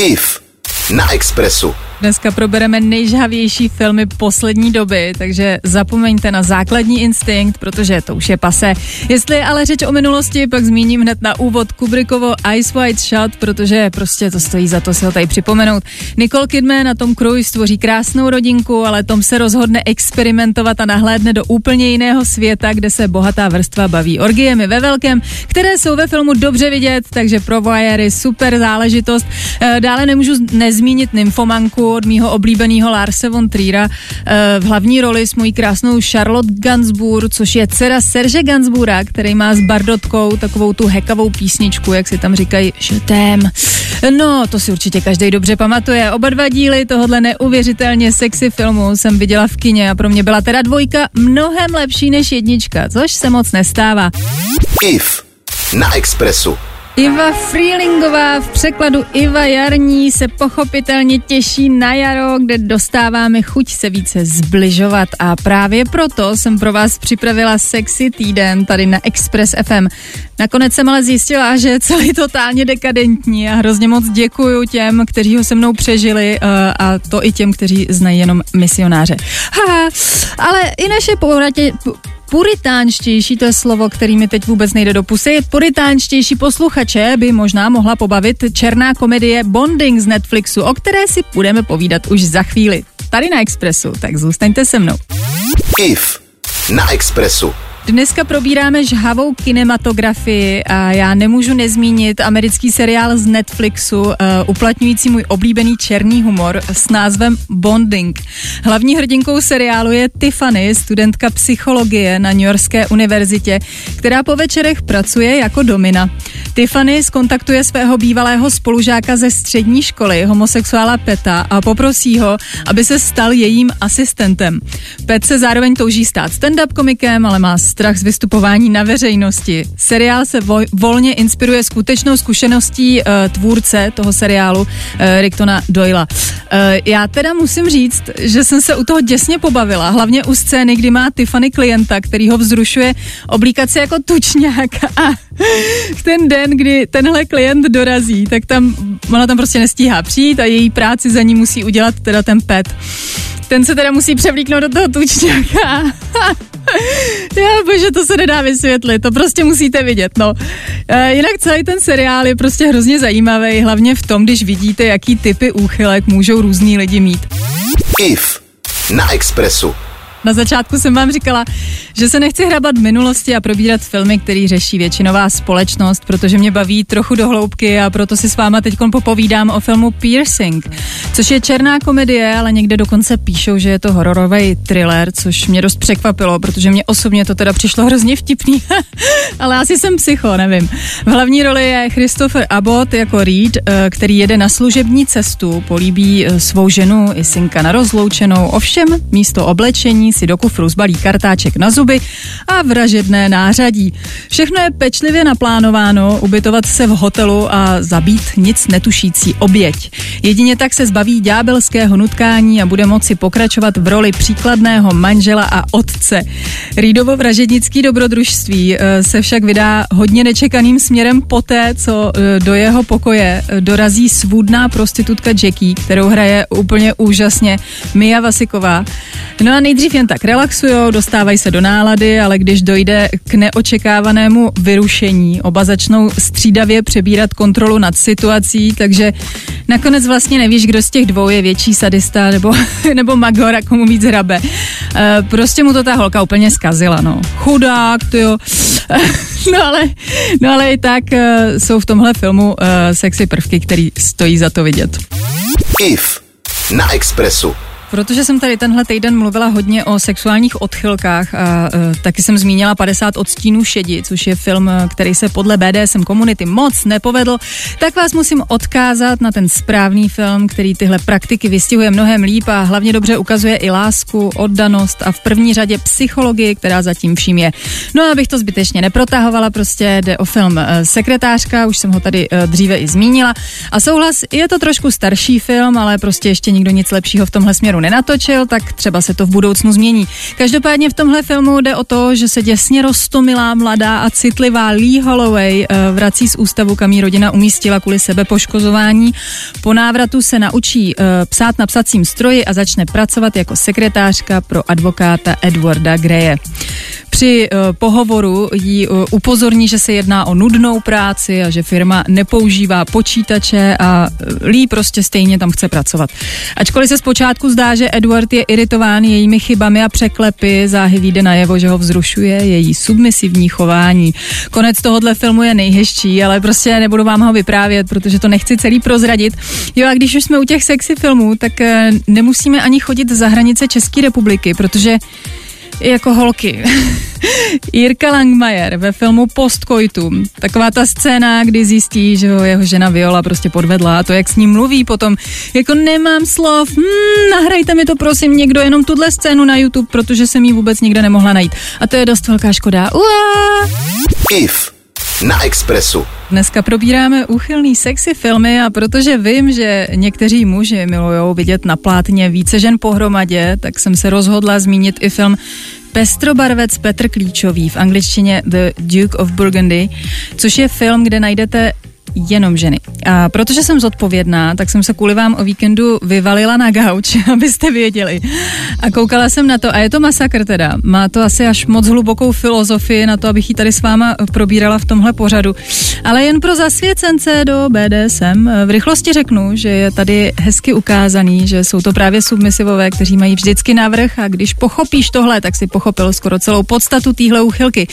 IF na Expressu. Dneska probereme nejžhavější filmy poslední doby, takže zapomeňte na základní instinkt, protože to už je pase. Jestli je ale řeč o minulosti, pak zmíním hned na úvod Kubrickovo Ice White Shot, protože prostě to stojí za to si ho tady připomenout. Nicole Kidman na Tom Cruise tvoří krásnou rodinku, ale Tom se rozhodne experimentovat a nahlédne do úplně jiného světa, kde se bohatá vrstva baví orgiemi ve velkém, které jsou ve filmu dobře vidět, takže pro voyery super záležitost. Eh, dále nemůžu nezmínit Nymfomanku, od mýho oblíbeného Larse von Triera eh, v hlavní roli s mojí krásnou Charlotte Gainsbourg, což je dcera Serge Gainsbourga, který má s Bardotkou takovou tu hekavou písničku, jak si tam říkají, šetém. No, to si určitě každý dobře pamatuje. Oba dva díly tohohle neuvěřitelně sexy filmu jsem viděla v kině a pro mě byla teda dvojka mnohem lepší než jednička, což se moc nestává. IF na Expressu. Iva Freelingová v překladu Iva Jarní se pochopitelně těší na jaro, kde dostáváme chuť se více zbližovat a právě proto jsem pro vás připravila sexy týden tady na Express FM. Nakonec jsem ale zjistila, že je celý totálně dekadentní a hrozně moc děkuju těm, kteří ho se mnou přežili uh, a to i těm, kteří znají jenom misionáře. Ha, ale i naše poradě, puritánštější, to je slovo, který mi teď vůbec nejde do pusy, puritánštější posluchače by možná mohla pobavit černá komedie Bonding z Netflixu, o které si budeme povídat už za chvíli. Tady na Expressu, tak zůstaňte se mnou. IF na Expressu. Dneska probíráme žhavou kinematografii a já nemůžu nezmínit americký seriál z Netflixu uh, uplatňující můj oblíbený černý humor s názvem Bonding. Hlavní hrdinkou seriálu je Tiffany, studentka psychologie na New Yorkské univerzitě, která po večerech pracuje jako domina. Tiffany skontaktuje svého bývalého spolužáka ze střední školy, homosexuála Peta, a poprosí ho, aby se stal jejím asistentem. Pet se zároveň touží stát stand-up komikem, ale má strach z vystupování na veřejnosti. Seriál se vo- volně inspiruje skutečnou zkušeností uh, tvůrce toho seriálu, uh, Ricktona Doyla. Uh, já teda musím říct, že jsem se u toho děsně pobavila, hlavně u scény, kdy má Tiffany klienta, který ho vzrušuje oblíkat se jako tučňák a ten den, kdy tenhle klient dorazí, tak tam ona tam prostě nestíhá přijít a její práci za ní musí udělat teda ten pet. Ten se teda musí převlíknout do toho tučňáka. Já bože, to se nedá vysvětlit, to prostě musíte vidět, no. E, jinak celý ten seriál je prostě hrozně zajímavý, hlavně v tom, když vidíte, jaký typy úchylek můžou různí lidi mít. IF na Expressu. Na začátku jsem vám říkala, že se nechci hrabat v minulosti a probírat filmy, který řeší většinová společnost, protože mě baví trochu do hloubky a proto si s váma teď popovídám o filmu Piercing, což je černá komedie, ale někde dokonce píšou, že je to hororový thriller, což mě dost překvapilo, protože mě osobně to teda přišlo hrozně vtipný, ale asi jsem psycho, nevím. V hlavní roli je Christopher Abbott jako Reed, eh, který jede na služební cestu, políbí eh, svou ženu i synka na rozloučenou, ovšem místo oblečení si do kufru zbalí kartáček na zuby a vražedné nářadí. Všechno je pečlivě naplánováno, ubytovat se v hotelu a zabít nic netušící oběť. Jedině tak se zbaví ďábelského nutkání a bude moci pokračovat v roli příkladného manžela a otce. Reedovo vražednický dobrodružství eh, se však vydá hodně nečekaným směrem poté, co eh, do jeho pokoje eh, dorazí svůdná prostitutka Jackie, kterou hraje úplně úžasně Mia Vasiková. No a nejdřív jen tak relaxují, dostávají se do nálady, ale když dojde k neočekávanému vyrušení, oba začnou střídavě přebírat kontrolu nad situací, takže nakonec vlastně nevíš, kdo z těch dvou je větší sadista nebo, nebo magor a komu víc hrabe. E, prostě mu to ta holka úplně zkazila, no. Chudák, ty jo. no ale, no ale i tak e, jsou v tomhle filmu e, sexy prvky, který stojí za to vidět. IF na Expressu. Protože jsem tady tenhle týden mluvila hodně o sexuálních odchylkách a uh, taky jsem zmínila 50 odstínů šedi, což je film, který se podle BDSM komunity moc nepovedl, tak vás musím odkázat na ten správný film, který tyhle praktiky vystihuje mnohem líp a hlavně dobře ukazuje i lásku, oddanost a v první řadě psychologii, která zatím vším je. No a abych to zbytečně neprotahovala, prostě jde o film uh, Sekretářka, už jsem ho tady dříve i zmínila. A souhlas, je to trošku starší film, ale prostě ještě nikdo nic lepšího v tomhle směru změnu nenatočil, tak třeba se to v budoucnu změní. Každopádně v tomhle filmu jde o to, že se děsně roztomilá, mladá a citlivá Lee Holloway eh, vrací z ústavu, kam jí rodina umístila kvůli sebepoškozování. Po návratu se naučí uh, psát na psacím stroji a začne pracovat jako sekretářka pro advokáta Edwarda Greje. Při uh, pohovoru jí uh, upozorní, že se jedná o nudnou práci a že firma nepoužívá počítače a Lee prostě stejně tam chce pracovat. Ačkoliv se zpočátku zdá, že Edward je iritován jejími chybami a překlepy, záhy vyjde najevo, že ho vzrušuje její submisivní chování. Konec tohohle filmu je nejhezčí, ale prostě nebudu vám ho vyprávět, protože to nechci celý prozradit. Jo a když už jsme u těch sexy filmů, tak nemusíme ani chodit za hranice České republiky, protože jako holky. Jirka Langmajer ve filmu Postkoitum. Taková ta scéna, kdy zjistí, že ho jeho žena Viola prostě podvedla a to, jak s ním mluví potom, jako nemám slov, hmm, nahrajte mi to prosím někdo, jenom tuhle scénu na YouTube, protože jsem ji vůbec nikde nemohla najít. A to je dost velká škoda. Uá! IF na Expressu. Dneska probíráme úchylný sexy filmy a protože vím, že někteří muži milují vidět na plátně více žen pohromadě, tak jsem se rozhodla zmínit i film Pestrobarvec Petr Klíčový, v angličtině The Duke of Burgundy, což je film, kde najdete jenom ženy. A protože jsem zodpovědná, tak jsem se kvůli vám o víkendu vyvalila na gauč, abyste věděli. A koukala jsem na to a je to masakr teda. Má to asi až moc hlubokou filozofii na to, abych ji tady s váma probírala v tomhle pořadu. Ale jen pro zasvěcence do BDSM v rychlosti řeknu, že je tady hezky ukázaný, že jsou to právě submisivové, kteří mají vždycky navrh a když pochopíš tohle, tak si pochopil skoro celou podstatu téhle úchylky.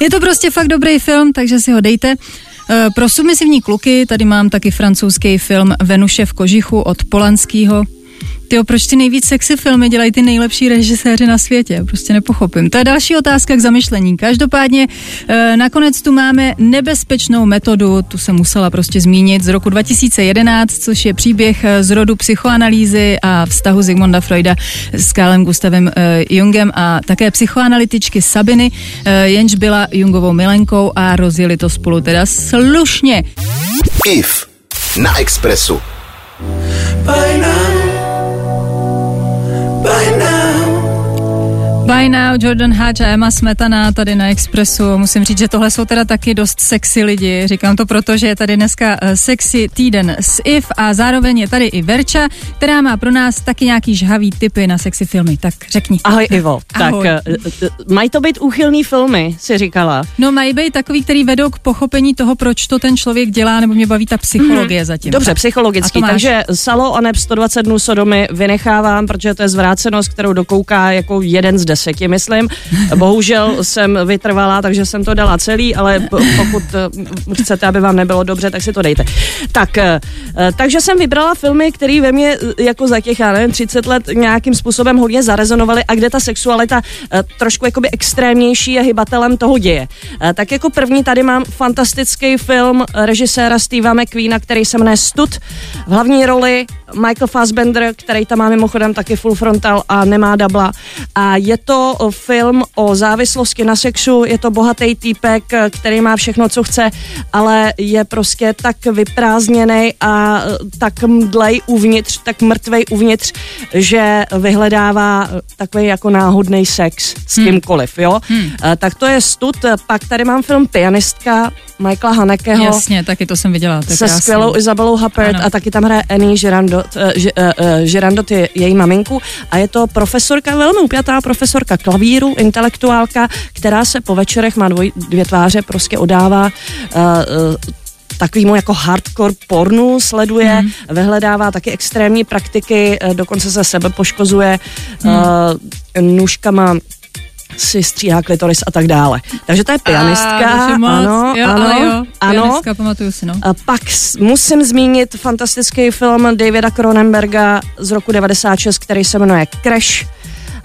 Je to prostě fakt dobrý film, takže si ho dejte. Eh, pro submisivní kluky tady mám taky francouzský film Venuše v kožichu od Polanského. Ty proč ty nejvíc sexy filmy dělají ty nejlepší režiséři na světě? Prostě nepochopím. To je další otázka k zamyšlení. Každopádně e, nakonec tu máme nebezpečnou metodu, tu jsem musela prostě zmínit, z roku 2011, což je příběh eh, z rodu psychoanalýzy a vztahu Zigmunda Freuda s Kálem Gustavem e, Jungem a také psychoanalytičky Sabiny, e, jenž byla Jungovou milenkou a rozjeli to spolu teda slušně. IF na Expressu. By now. By Now, Jordan Hatch a Emma Smetana tady na Expressu. Musím říct, že tohle jsou teda taky dost sexy lidi. Říkám to proto, že je tady dneska uh, sexy týden s IF a zároveň je tady i Verča, která má pro nás taky nějaký žhavý typy na sexy filmy. Tak řekni. Ahoj Ivo. Ahoj. Tak uh, mají to být úchylný filmy, si říkala. No mají být takový, který vedou k pochopení toho, proč to ten člověk dělá, nebo mě baví ta psychologie hmm. zatím. Dobře, psychologicky. Takže Salo a neb 120 dnů Sodomy vynechávám, protože to je zvrácenost, kterou dokouká jako jeden z deseti, myslím. Bohužel jsem vytrvala, takže jsem to dala celý, ale pokud eh, chcete, aby vám nebylo dobře, tak si to dejte. Tak, eh, takže jsem vybrala filmy, které ve mně eh, jako za těch, já nevím, 30 let nějakým způsobem hodně zarezonovaly a kde ta sexualita trošku jakoby extrémnější je hybatelem toho děje. Tak jako první tady mám fantastický film režiséra Steva McQueena, který se jmenuje Stud. V hlavní roli Michael Fassbender, který tam má mimochodem taky full frontal a nemá dabla. A je to film o závislosti na sexu, je to bohatý týpek, který má všechno, co chce, ale je prostě tak vyprázdněný a tak mdlej uvnitř, tak mrtvej uvnitř, že vyhledává takový jako náhodný sex s hmm. kýmkoliv, jo. Hmm. Tak to je stud. Pak tady mám film Pianistka Michaela Hanekeho. Jasně, taky to jsem viděla. To se skvělou Izabelou Huppert a taky tam hraje Annie Girardot, uh, uh, Girardot je její maminku a je to profesorka, velmi upjatá profesorka klavíru, intelektuálka, která se po večerech má dvoj, dvě tváře, prostě odává uh, uh, takovýmu jako hardcore pornu sleduje, mm. vyhledává taky extrémní praktiky, dokonce se sebe poškozuje mm. uh, nůžkama si stříhá klitoris a tak dále. Takže to je pianistka. A, moc. Ano, jo, ano, jo, ano. pamatuju si, no. A pak musím zmínit fantastický film Davida Cronenberga z roku 96, který se jmenuje Crash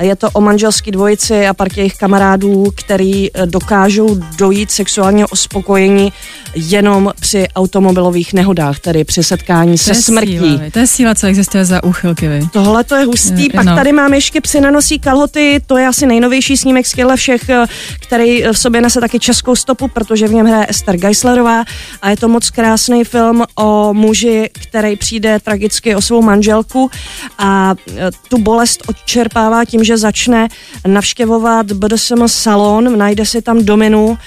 Je to o manželský dvojici a parě jejich kamarádů, který eh, dokážou dojít sexuálního uspokojení jenom při automobilových nehodách, tedy při setkání se smrtí. Síla, to je síla, co existuje za úchylky. Vy. Tohle to je hustý. Je, Pak no. tady máme ještě psy na nosí kalhoty, to je asi nejnovější snímek z všech, eh, který v sobě nese taky českou stopu, protože v něm hraje Esther Geislerová a je to moc krásný film o muži, který přijde tragicky o svou manželku a tu bolest odčerpává tím, že začne navštěvovat BDSM salon, najde si tam dominu,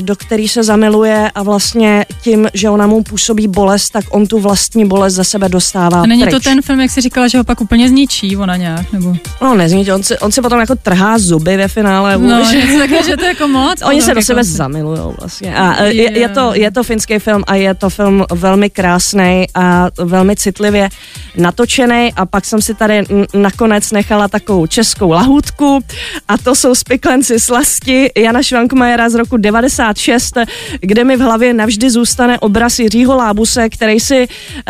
do který se zamiluje a vlastně tím, že ona mu působí bolest, tak on tu vlastní bolest za sebe dostává A není pryč. to ten film, jak jsi říkala, že ho pak úplně zničí ona nějak? Nebo? No nezničí, on si, on si potom jako trhá zuby ve finále. No, že, takhle, že to je jako moc. Oni se do sebe zamilujou vlastně. A e, je, je, to, je to finský film a je to film velmi krásný a velmi citlivě natočený a pak jsem si tady nakonec nechala takovou českou lahůdku a to jsou Spiklenci slasti Jana Švankmajera z roku 96, kde mi v hlavě navždy zůstane obraz Jiřího Lábuse, který, si,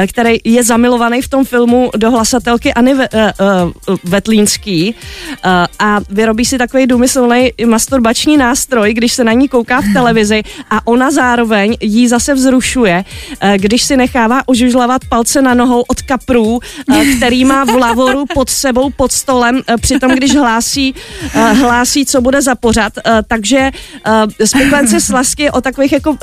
který je zamilovaný v tom filmu do hlasatelky Anny Ve, uh, uh, Vetlínský uh, a vyrobí si takový důmyslný masturbační nástroj, když se na ní kouká v televizi a ona zároveň jí zase vzrušuje, uh, když si nechává užužlavat palce na nohou od kaprů, uh, který má v lavoru pod sebou, pod stolem, uh, přitom když hlásí, uh, hlásí, co bude za pořad. Uh, takže uh, slasky o takových jako, uh,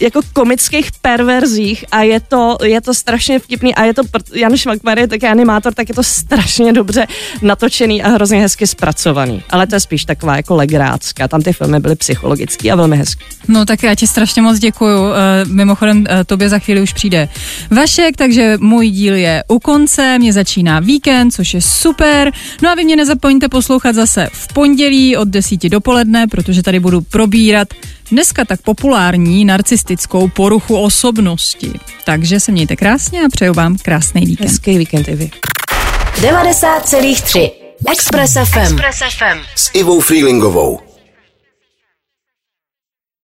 jako komických perverzích a je to, je to strašně vtipný a je to, Jan Šmakmar je taky animátor, tak je to strašně dobře natočený a hrozně hezky zpracovaný. Ale to je spíš taková jako legrácka. Tam ty filmy byly psychologický a velmi hezký. No tak já ti strašně moc děkuju. Uh, mimochodem, uh, tobě za chvíli už přijde Vašek, takže můj díl je u konce, mě začíná víkend, což je super. No a vy mě nezapomeňte poslouchat zase v pondělí od 10 dopoledne, protože tady budu probírat dneska tak populární narcistickou poruchu osobnosti. Takže se mějte krásně a přeju vám krásný víkend. Hezký víkend i vy. 90,3 Express FM. Express FM. S Ivou Freelingovou.